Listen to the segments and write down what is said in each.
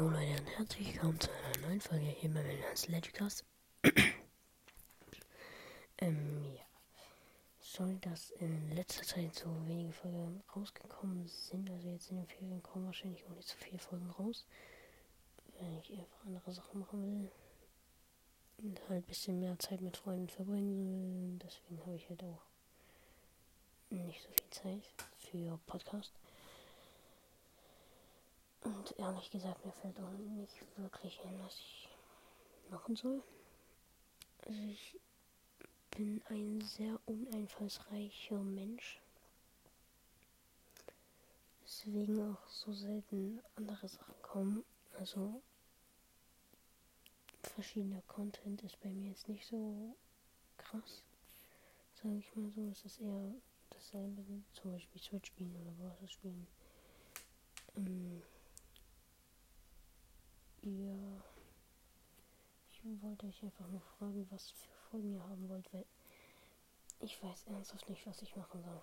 Jo Leute und herzlich willkommen zu einer neuen Folge hier bei Melans Legicast. ähm, ja. Sorry, dass in letzter Zeit so wenige Folgen rausgekommen sind. Also jetzt in den Ferien kommen wahrscheinlich auch nicht so viele Folgen raus. Wenn ich einfach andere Sachen machen will. Und halt ein bisschen mehr Zeit mit Freunden verbringen will. Deswegen habe ich halt auch nicht so viel Zeit für Podcast. Und ehrlich gesagt, mir fällt auch nicht wirklich ein, was ich machen soll. Also ich bin ein sehr uneinfallsreicher Mensch. Deswegen auch so selten andere Sachen kommen. Also verschiedener Content ist bei mir jetzt nicht so krass. Sage ich mal so, es ist eher dasselbe, zum Beispiel Switch spielen oder Browser spielen. Ähm, ja. Ich wollte euch einfach nur fragen, was für Folgen ihr haben wollt, weil ich weiß ernsthaft nicht, was ich machen soll.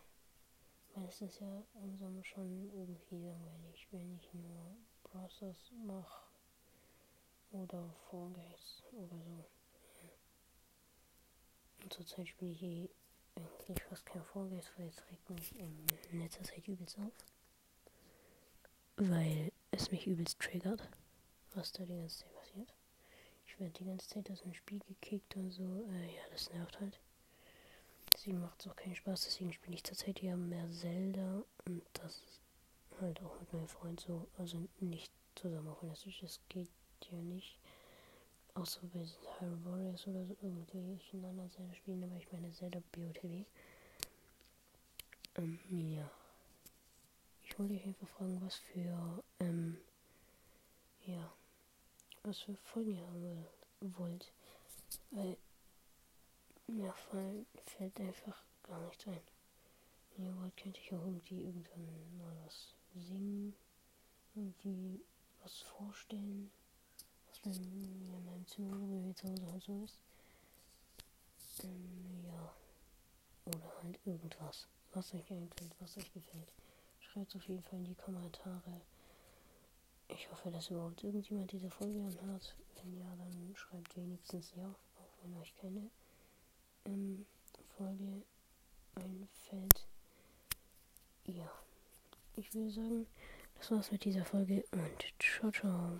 Weil es ist ja im Sommer schon irgendwie langweilig, wenn ich nur Process mache oder Fall Guys oder so. Und zurzeit spiele ich eh eigentlich fast kein Fall Guys, weil es regt mich in letzter Zeit übelst auf. Weil es mich übelst triggert was da die ganze Zeit passiert. Ich werde die ganze Zeit aus dem Spiel gekickt und so. Äh, ja, das nervt halt. Deswegen macht es auch keinen Spaß. Deswegen spiele ich zurzeit ja mehr Zelda und das halt auch mit meinem Freund so. Also nicht zusammen, auch wenn das, das geht ja nicht. Außer bei Hyrule Warriors oder so in einer Zelda spielen, aber ich meine Zelda BOTW. Ähm, ja. Ich wollte euch einfach fragen, was für, ähm, was für Folgen ihr haben wollt. Weil mir fallen, fällt einfach gar nichts ein. Wenn ihr wollt, könnte ich auch irgendwie irgendwann mal was singen. Irgendwie was vorstellen. Was bei mir in meinem Zimmer bei mir zu Hause halt so ist. Ähm, ja. Oder halt irgendwas. Was euch einfällt, was euch gefällt. Schreibt auf jeden Fall in die Kommentare. Ich hoffe, dass überhaupt irgendjemand diese Folge anhört. Wenn ja, dann schreibt wenigstens ja, auch wenn euch keine ähm, Folge einfällt. Ja, ich würde sagen, das war's mit dieser Folge und ciao, ciao.